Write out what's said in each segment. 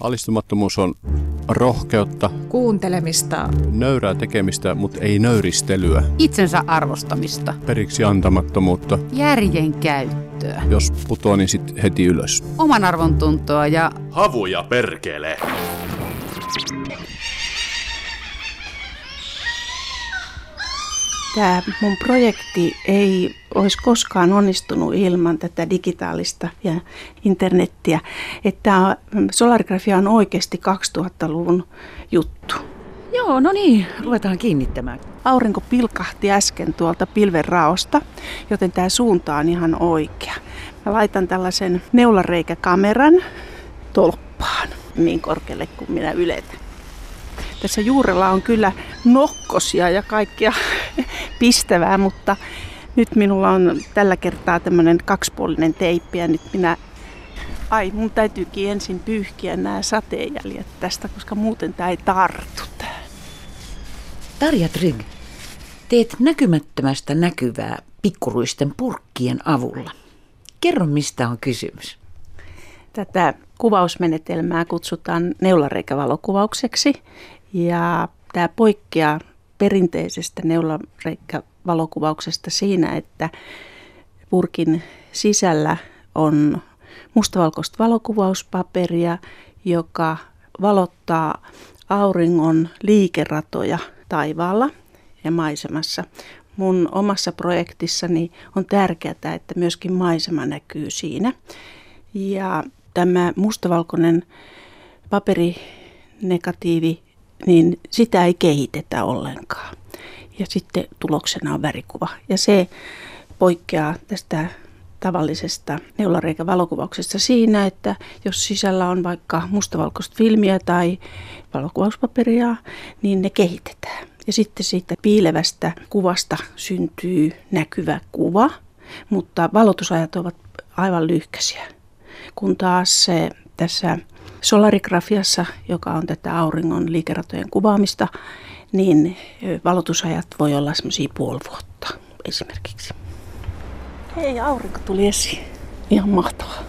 Alistumattomuus on rohkeutta, kuuntelemista, nöyrää tekemistä, mutta ei nöyristelyä, itsensä arvostamista, periksi antamattomuutta. järjen käyttöä, Jos putoo, niin sit heti ylös. oman arvon tuntoa ja Havuja perkele! Tämä mun projekti ei olisi koskaan onnistunut ilman tätä digitaalista ja internettiä. Että solarigrafia on oikeasti 2000-luvun juttu. Joo, no niin, ruvetaan kiinnittämään. Aurinko pilkahti äsken tuolta pilvenraosta, joten tämä suunta on ihan oikea. Mä laitan tällaisen neulareikäkameran tolppaan niin korkealle kuin minä yletän. Tässä juurella on kyllä nokkosia ja kaikkia pistävää, mutta nyt minulla on tällä kertaa tämmöinen kaksipuolinen teippi ja nyt minä Ai, mun täytyykin ensin pyyhkiä nämä sateenjäljet tästä, koska muuten tämä ei tartu tää. Tarja Trygg, teet näkymättömästä näkyvää pikkuruisten purkkien avulla. Kerro, mistä on kysymys. Tätä kuvausmenetelmää kutsutaan neulareikävalokuvaukseksi ja tämä poikkeaa perinteisestä neulareikävalokuvauksesta siinä, että purkin sisällä on mustavalkoista valokuvauspaperia, joka valottaa auringon liikeratoja taivaalla ja maisemassa. Mun omassa projektissani on tärkeää, että myöskin maisema näkyy siinä. Ja tämä mustavalkoinen paperinegatiivi, niin sitä ei kehitetä ollenkaan. Ja sitten tuloksena on värikuva. Ja se poikkeaa tästä tavallisesta neulareikävalokuvauksesta siinä, että jos sisällä on vaikka mustavalkoista filmiä tai valokuvauspaperia, niin ne kehitetään. Ja sitten siitä piilevästä kuvasta syntyy näkyvä kuva, mutta valotusajat ovat aivan lyhkäisiä. Kun taas se tässä solarigrafiassa, joka on tätä auringon liikeratojen kuvaamista, niin valotusajat voi olla semmoisia puoli vuotta esimerkiksi. Hei, aurinko tuli esiin. Ihan mahtavaa.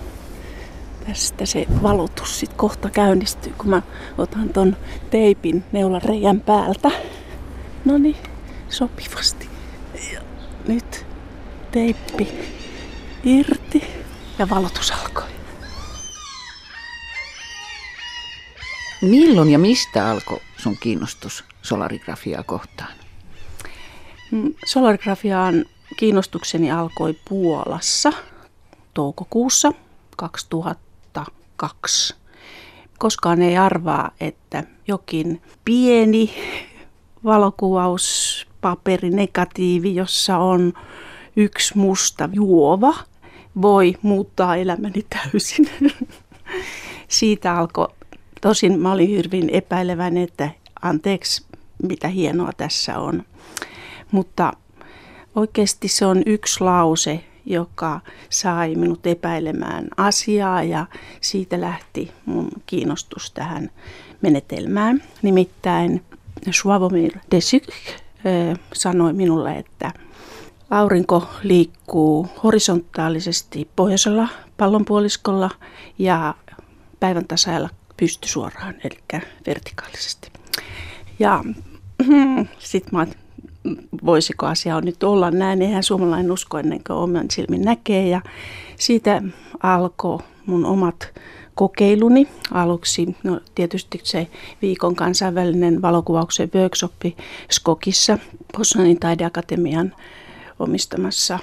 Tästä se valotus sitten kohta käynnistyy, kun mä otan ton teipin neulareijän päältä. No niin, sopivasti. Ja nyt teippi irti ja valotus alkoi. Milloin ja mistä alkoi sun kiinnostus solarigrafiaa kohtaan? Mm, Solarigrafiaan kiinnostukseni alkoi Puolassa toukokuussa 2002. Koskaan ei arvaa, että jokin pieni valokuvauspaperi, negatiivi, jossa on yksi musta juova, voi muuttaa elämäni täysin. Siitä alkoi, tosin mä olin hyvin epäileväinen, että anteeksi, mitä hienoa tässä on. Mutta oikeasti se on yksi lause, joka sai minut epäilemään asiaa ja siitä lähti mun kiinnostus tähän menetelmään. Nimittäin Suavomir Desyk sanoi minulle, että aurinko liikkuu horisontaalisesti pohjoisella pallonpuoliskolla ja päivän tasajalla pystysuoraan, eli vertikaalisesti. Ja sitten mä ajattelin, voisiko asia nyt olla näin. Eihän suomalainen usko ennen kuin oman silmin näkee. Ja siitä alkoi mun omat kokeiluni aluksi. No, tietysti se viikon kansainvälinen valokuvauksen workshopi Skokissa, Poznanin taideakatemian omistamassa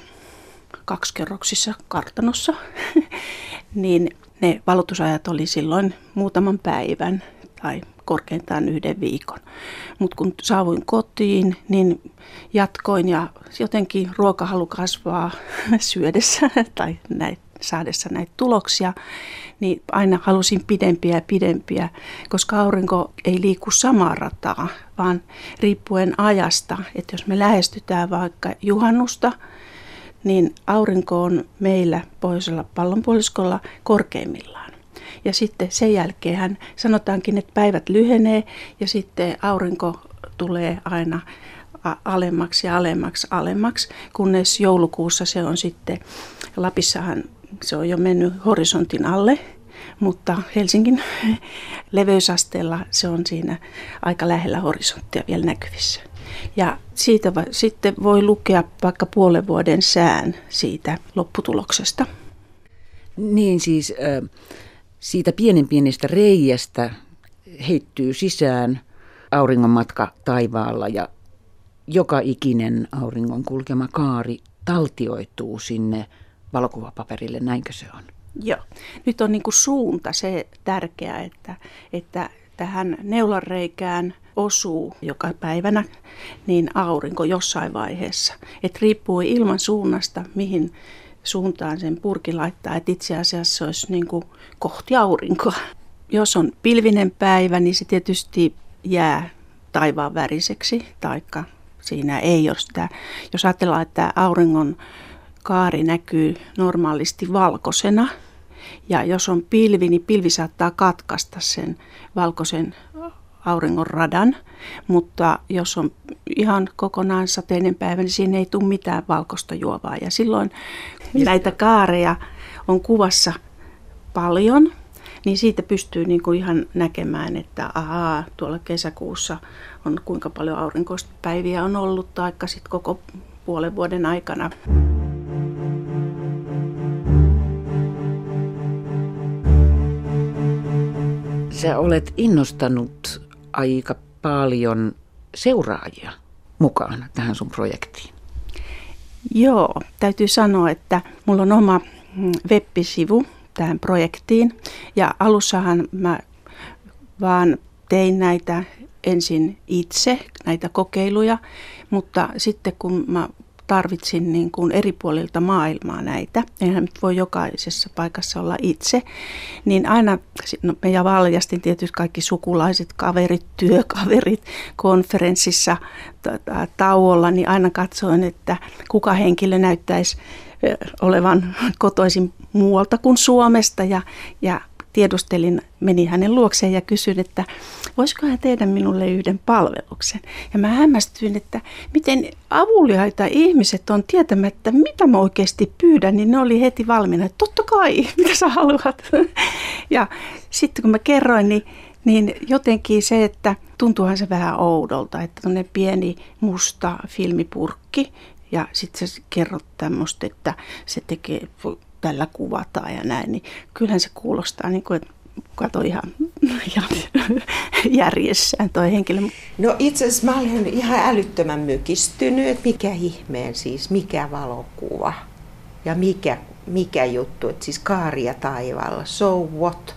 kaksikerroksissa kartanossa, niin ne valotusajat oli silloin muutaman päivän tai korkeintaan yhden viikon. Mutta kun saavuin kotiin, niin jatkoin ja jotenkin ruokahalu kasvaa syödessä tai näin, saadessa näitä tuloksia, niin aina halusin pidempiä ja pidempiä, koska aurinko ei liiku samaa rataa, vaan riippuen ajasta, että jos me lähestytään vaikka juhannusta, niin aurinko on meillä pohjoisella pallonpuoliskolla korkeimmillaan. Ja sitten sen jälkeen sanotaankin, että päivät lyhenee ja sitten aurinko tulee aina alemmaksi ja alemmaksi alemmaksi, kunnes joulukuussa se on sitten, Lapissahan se on jo mennyt horisontin alle mutta Helsingin leveysasteella se on siinä aika lähellä horisonttia vielä näkyvissä. Ja siitä va- sitten voi lukea vaikka puolen vuoden sään siitä lopputuloksesta. Niin siis siitä pienen pienestä reijästä heittyy sisään auringon matka taivaalla ja joka ikinen auringon kulkema kaari taltioituu sinne valokuvapaperille, näinkö se on? Joo. Nyt on niin kuin suunta se tärkeä, että, että tähän neulanreikään osuu joka päivänä niin aurinko jossain vaiheessa. Et riippuu ilman suunnasta, mihin suuntaan sen purki laittaa. Et itse asiassa se olisi niin kuin kohti aurinkoa. Jos on pilvinen päivä, niin se tietysti jää taivaan väriseksi, taikka siinä ei ole sitä. Jos ajatellaan, että auringon kaari näkyy normaalisti valkoisena, ja jos on pilvi, niin pilvi saattaa katkaista sen valkoisen auringon radan, mutta jos on ihan kokonaan sateinen päivä, niin siinä ei tule mitään valkoista juovaa. Ja silloin näitä kaareja on kuvassa paljon, niin siitä pystyy niin kuin ihan näkemään, että ahaa, tuolla kesäkuussa on kuinka paljon aurinkoista päiviä on ollut, taikka sitten koko puolen vuoden aikana. Sä olet innostanut aika paljon seuraajia mukaan tähän sun projektiin. Joo, täytyy sanoa, että mulla on oma mm, web-sivu tähän projektiin. Ja alussahan mä vaan tein näitä ensin itse, näitä kokeiluja, mutta sitten kun mä tarvitsin niin kuin eri puolilta maailmaa näitä. Eihän nyt voi jokaisessa paikassa olla itse. Niin aina, no ja valjastin tietysti kaikki sukulaiset, kaverit, työkaverit konferenssissa tauolla, niin aina katsoin, että kuka henkilö näyttäisi olevan kotoisin muualta kuin Suomesta ja, ja tiedustelin, menin hänen luokseen ja kysyin, että voisiko hän tehdä minulle yhden palveluksen. Ja mä hämmästyin, että miten avuliaita ihmiset on tietämättä, mitä mä oikeasti pyydän, niin ne oli heti valmiina, että totta kai, mitä sä haluat. Ja sitten kun mä kerroin, niin niin jotenkin se, että tuntuuhan se vähän oudolta, että on pieni musta filmipurkki ja sitten sä kerrot tämmöistä, että se tekee tällä kuvataan ja näin, niin kyllähän se kuulostaa niin kuin, että kato ihan, ihan järjessään toi henkilö. No itse asiassa mä olen ihan älyttömän mykistynyt, että mikä ihmeen siis, mikä valokuva ja mikä, mikä juttu, että siis kaaria taivaalla, so what?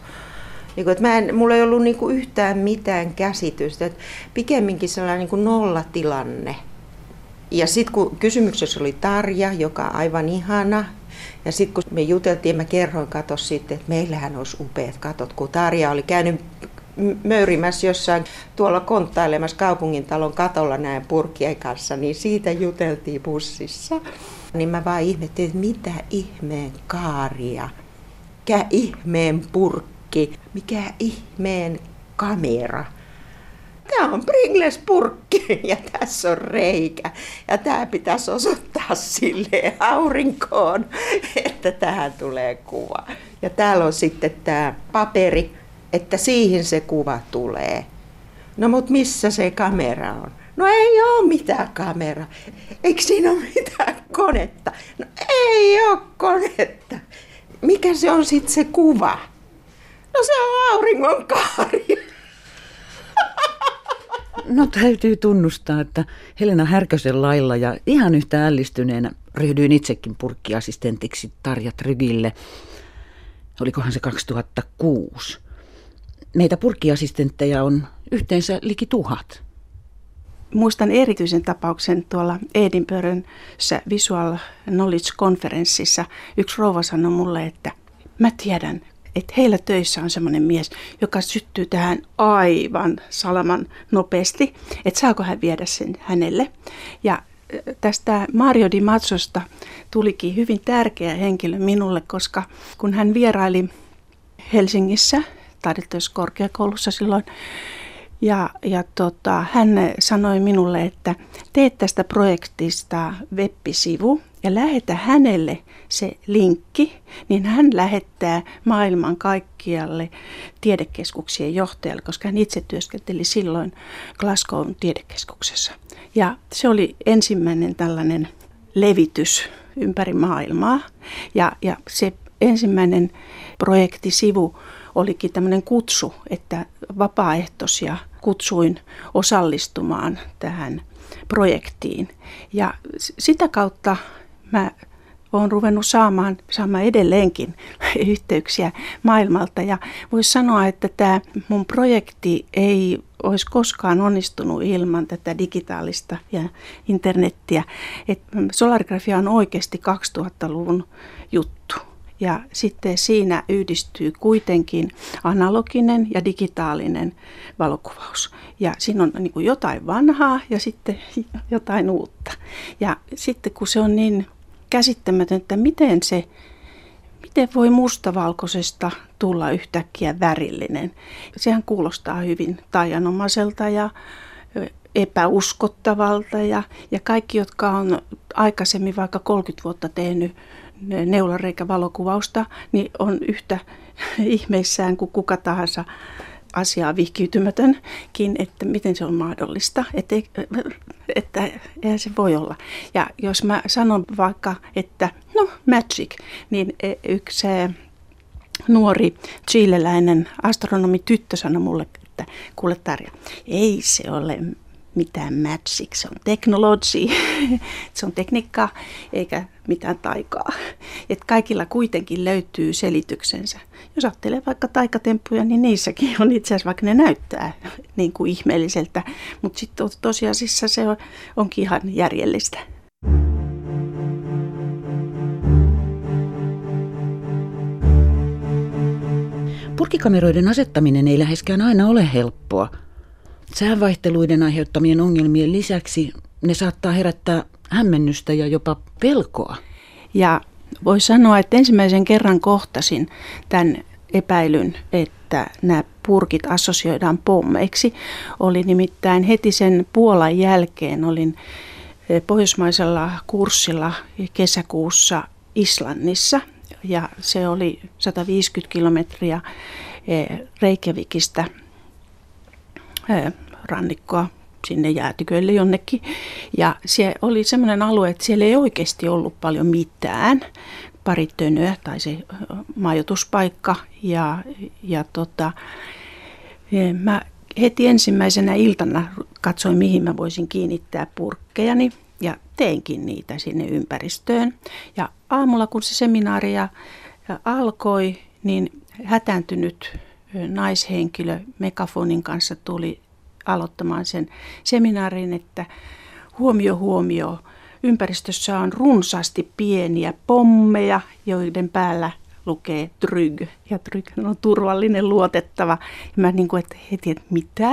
Niin kuin, että mä en, mulla ei ollut niin kuin yhtään mitään käsitystä, että pikemminkin sellainen niin kuin nollatilanne. Ja sitten kun kysymyksessä oli Tarja, joka on aivan ihana, ja sitten kun me juteltiin, mä kerroin kato sitten, että meillähän olisi upeat katot, kun Tarja oli käynyt möyrimässä jossain tuolla konttailemassa kaupungintalon katolla näin purkien kanssa, niin siitä juteltiin bussissa. Niin mä vaan ihmettelin, että mitä ihmeen kaaria, mikä ihmeen purkki, mikä ihmeen kamera – tämä on Pringles-purkki ja tässä on reikä. Ja tämä pitäisi osoittaa sille aurinkoon, että tähän tulee kuva. Ja täällä on sitten tämä paperi, että siihen se kuva tulee. No mutta missä se kamera on? No ei ole mitään kamera. Eikö siinä ole mitään konetta? No ei ole konetta. Mikä se on sitten se kuva? No se on auringon kaari. No täytyy tunnustaa, että Helena Härkösen lailla ja ihan yhtä ällistyneenä ryhdyin itsekin purkkiassistentiksi Tarja Trygille. Olikohan se 2006. Meitä purkkiassistentteja on yhteensä liki tuhat. Muistan erityisen tapauksen tuolla Edinburghin Visual Knowledge-konferenssissa. Yksi rouva sanoi mulle, että mä tiedän että heillä töissä on semmoinen mies, joka syttyy tähän aivan salaman nopeasti, että saako hän viedä sen hänelle. Ja tästä Mario Di Mazzosta tulikin hyvin tärkeä henkilö minulle, koska kun hän vieraili Helsingissä taideteollisuuskorkeakoulussa silloin, ja, ja tota, hän sanoi minulle, että teet tästä projektista web-sivu, ja lähetä hänelle se linkki, niin hän lähettää maailman kaikkialle tiedekeskuksien johtajalle, koska hän itse työskenteli silloin Glasgown tiedekeskuksessa. Ja se oli ensimmäinen tällainen levitys ympäri maailmaa. Ja, ja se ensimmäinen projektisivu olikin tämmöinen kutsu, että vapaaehtoisia kutsuin osallistumaan tähän projektiin. Ja sitä kautta mä olen ruvennut saamaan, saamaan edelleenkin yhteyksiä maailmalta. Ja voisi sanoa, että tämä mun projekti ei olisi koskaan onnistunut ilman tätä digitaalista ja internettiä. Et solarigrafia on oikeasti 2000-luvun juttu. Ja sitten siinä yhdistyy kuitenkin analoginen ja digitaalinen valokuvaus. Ja siinä on niin jotain vanhaa ja sitten jotain uutta. Ja sitten kun se on niin käsittämätöntä, miten se miten voi mustavalkoisesta tulla yhtäkkiä värillinen. Sehän kuulostaa hyvin taianomaiselta ja epäuskottavalta ja, ja kaikki, jotka on aikaisemmin vaikka 30 vuotta tehnyt neulareikävalokuvausta, niin on yhtä ihmeissään kuin kuka tahansa asiaa vihkiytymätönkin, että miten se on mahdollista, että, että eihän se voi olla. Ja jos mä sanon vaikka, että no magic, niin e, yksi nuori chileläinen astronomi tyttö sanoi mulle, että kuule Tarja, ei se ole mitään magic, se on technology, se on tekniikkaa eikä mitään taikaa. Et kaikilla kuitenkin löytyy selityksensä. Jos ajattelee vaikka taikatemppuja, niin niissäkin on itse asiassa, vaikka ne näyttää niin kuin ihmeelliseltä, mutta sitten tosiasiassa se on, onkin ihan järjellistä. Purkikameroiden asettaminen ei läheskään aina ole helppoa. Säävaihteluiden aiheuttamien ongelmien lisäksi ne saattaa herättää hämmennystä ja jopa pelkoa. Ja voi sanoa, että ensimmäisen kerran kohtasin tämän epäilyn, että nämä purkit assosioidaan pommeiksi. Oli nimittäin heti sen Puolan jälkeen, olin eh, pohjoismaisella kurssilla kesäkuussa Islannissa ja se oli 150 kilometriä eh, Reykjavikista eh, rannikkoa sinne jäätiköille jonnekin. Ja se oli semmoinen alue, että siellä ei oikeasti ollut paljon mitään. Pari tönöä tai se majoituspaikka. Ja, ja tota, e, mä heti ensimmäisenä iltana katsoin, mihin mä voisin kiinnittää purkkejani ja teinkin niitä sinne ympäristöön. Ja aamulla, kun se seminaari alkoi, niin hätääntynyt naishenkilö megafonin kanssa tuli aloittamaan sen seminaarin, että huomio huomio, ympäristössä on runsaasti pieniä pommeja, joiden päällä lukee Tryg. Ja Tryg on turvallinen, luotettava. Ja mä niin kuin, että heti, että mitä?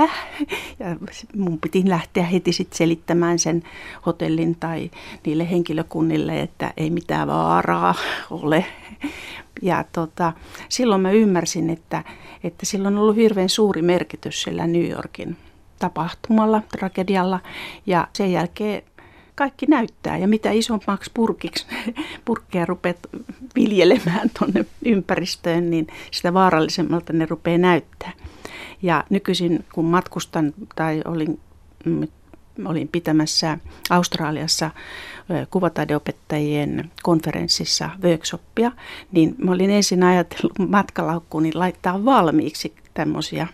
Ja mun piti lähteä heti sitten selittämään sen hotellin tai niille henkilökunnille, että ei mitään vaaraa ole. Ja tota, silloin mä ymmärsin, että, että sillä on ollut hirveän suuri merkitys sillä New Yorkin tapahtumalla, tragedialla ja sen jälkeen kaikki näyttää. Ja mitä isommaksi purkiksi purkkeja rupeat viljelemään tuonne ympäristöön, niin sitä vaarallisemmalta ne rupeaa näyttää. Ja nykyisin kun matkustan tai olin, mm, olin pitämässä Australiassa kuvataideopettajien konferenssissa workshoppia, niin mä olin ensin ajatellut matkalaukkuuni laittaa valmiiksi tämmöisiä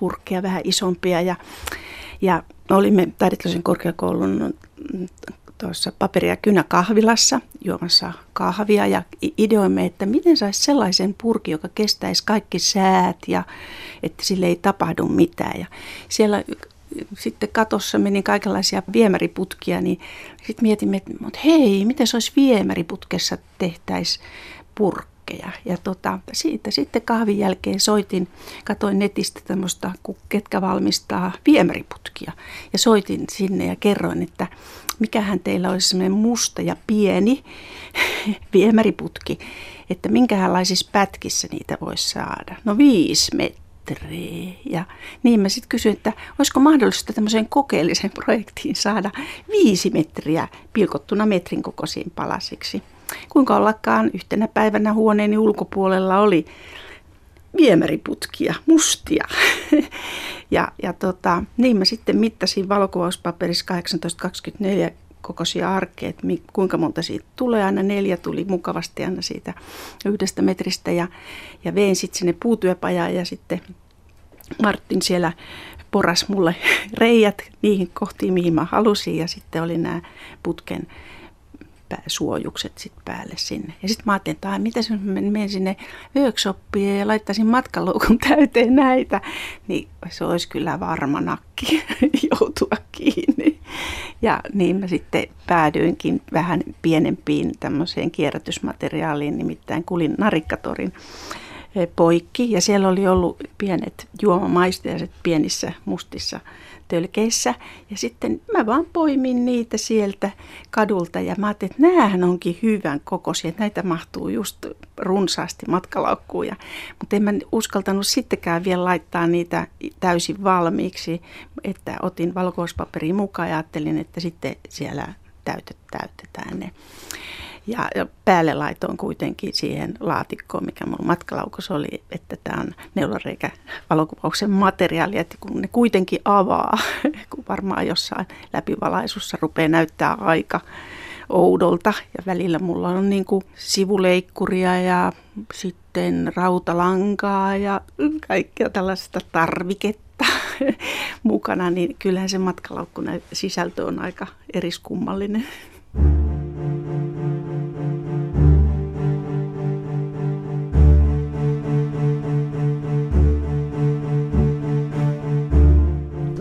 purkkeja, vähän isompia. Ja, ja me olimme taidettelisen korkeakoulun tuossa paperi- ja kynäkahvilassa juomassa kahvia ja ideoimme, että miten saisi sellaisen purki, joka kestäisi kaikki säät ja että sille ei tapahdu mitään. Ja siellä sitten katossa meni kaikenlaisia viemäriputkia, niin sitten mietimme, että hei, miten se olisi viemäriputkessa tehtäisiin purkkeja. Ja tota, siitä sitten kahvin jälkeen soitin, katoin netistä tämmöistä, ketkä valmistaa viemäriputkia. Ja soitin sinne ja kerroin, että mikähän teillä olisi semmoinen musta ja pieni viemäriputki, että minkälaisissa pätkissä niitä voisi saada. No viisi metriä Tree. Ja niin mä sitten kysyin, että olisiko mahdollista tämmöiseen kokeelliseen projektiin saada viisi metriä pilkottuna metrin kokoisiin palasiksi. Kuinka ollakaan yhtenä päivänä huoneeni ulkopuolella oli viemäriputkia, mustia. ja, ja tota, niin mä sitten mittasin valokuvauspaperissa 1824 kokoisia arkkeja, että kuinka monta siitä tulee. Aina neljä tuli mukavasti aina siitä yhdestä metristä ja, ja vein sitten sinne puutyöpajaan ja sitten Martin siellä poras mulle reijät niihin kohtiin, mihin mä halusin ja sitten oli nämä putken suojukset sit päälle sinne. Ja sitten mä ajattelin, että mitä jos menen sinne workshoppiin ja laittaisin matkaloukun täyteen näitä, niin se olisi kyllä varma nakki joutua kiinni. Ja niin mä sitten päädyinkin vähän pienempiin tämmöiseen kierrätysmateriaaliin, nimittäin kulin narikkatorin poikki. Ja siellä oli ollut pienet juomamaisteiset pienissä mustissa tölkeissä. Ja sitten mä vaan poimin niitä sieltä kadulta ja mä ajattelin, että näähän onkin hyvän kokoisia, että näitä mahtuu just runsaasti matkalaukkuun. Mutta en mä uskaltanut sittenkään vielä laittaa niitä täysin valmiiksi, että otin valkoispaperia mukaan ja ajattelin, että sitten siellä täytet, täytetään ne. Ja, päälle laitoin kuitenkin siihen laatikkoon, mikä mun matkalaukossa oli, että tämä on neulareikä valokuvauksen materiaali, että kun ne kuitenkin avaa, kun varmaan jossain läpivalaisussa rupeaa näyttää aika oudolta. Ja välillä mulla on niin kuin sivuleikkuria ja sitten rautalankaa ja kaikkea tällaista tarviketta mukana, niin kyllähän se matkalaukku sisältö on aika eriskummallinen.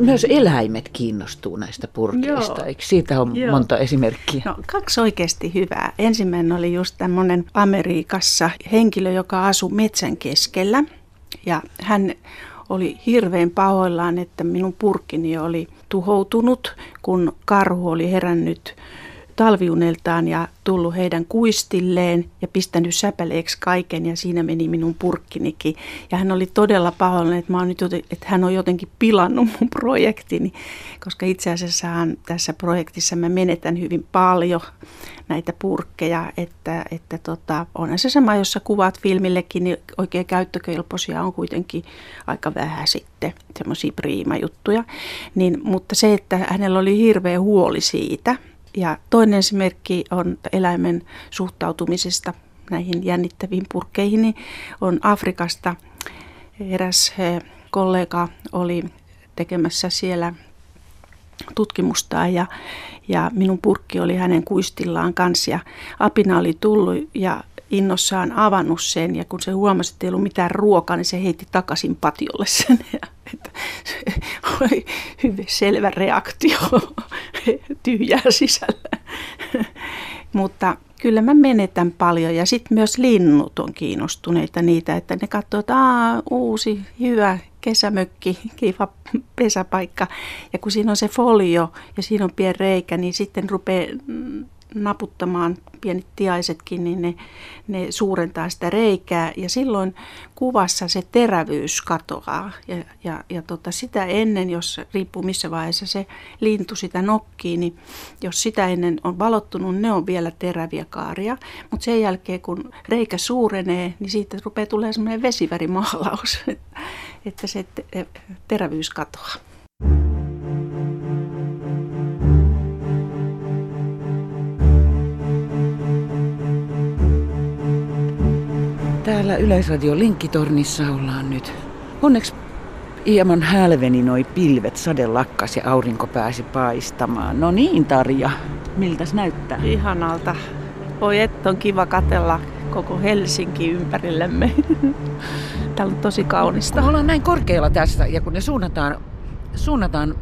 Myös eläimet kiinnostuu näistä purkeista, Joo. eikö siitä ole Joo. monta esimerkkiä? No, kaksi oikeasti hyvää. Ensimmäinen oli just tämmöinen Amerikassa henkilö, joka asui metsän keskellä ja hän oli hirveän pahoillaan, että minun purkkini oli tuhoutunut, kun karhu oli herännyt talviuneltaan ja tullut heidän kuistilleen ja pistänyt säpäleeksi kaiken ja siinä meni minun purkkinikin. Ja hän oli todella pahoillinen, että, mä oon nyt joten, että hän on jotenkin pilannut mun projektini, koska itse asiassa tässä projektissa mä menetän hyvin paljon näitä purkkeja, että, että tota, onhan se sama, jos sä kuvaat filmillekin, niin oikein käyttökelpoisia on kuitenkin aika vähän sitten, semmoisia priimajuttuja. Niin, mutta se, että hänellä oli hirveä huoli siitä, ja toinen esimerkki on eläimen suhtautumisesta näihin jännittäviin purkkeihin, niin on Afrikasta. Eräs kollega oli tekemässä siellä tutkimusta ja, ja minun purkki oli hänen kuistillaan kanssa ja apina oli tullut ja innossaan avannut sen ja kun se huomasi, että ei ollut mitään ruokaa, niin se heitti takaisin patiolle sen. Ja, että se oli hyvin selvä reaktio tyhjää sisällä. Mutta kyllä mä menetän paljon ja sitten myös linnut on kiinnostuneita niitä, että ne katsoo, että Aa, uusi hyvä kesämökki, kiva pesäpaikka. Ja kun siinä on se folio ja siinä on pieni reikä, niin sitten rupeaa mm, naputtamaan pienet tiaisetkin, niin ne, ne suurentaa sitä reikää ja silloin kuvassa se terävyys katoaa. Ja, ja, ja tota, sitä ennen, jos riippuu missä vaiheessa se lintu sitä nokkii, niin jos sitä ennen on valottunut, ne on vielä teräviä kaaria. Mutta sen jälkeen, kun reikä suurenee, niin siitä rupeaa tulemaan semmoinen vesivärimaalaus, että se terävyys katoaa. Täällä Yleisradion linkkitornissa ollaan nyt. Onneksi hieman hälveni noi pilvet, sade lakkas ja aurinko pääsi paistamaan. No niin Tarja, miltäs näyttää? Ihanalta. Voi että on kiva katella koko Helsinki ympärillemme. Täällä on tosi kaunista. Kun ollaan näin korkealla tässä ja kun ne suunnataan, suunnataan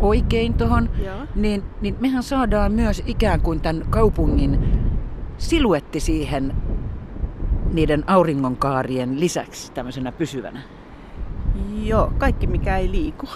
oikein tuohon, niin, niin mehän saadaan myös ikään kuin tämän kaupungin siluetti siihen niiden auringonkaarien lisäksi tämmöisenä pysyvänä? Joo, kaikki mikä ei liiku.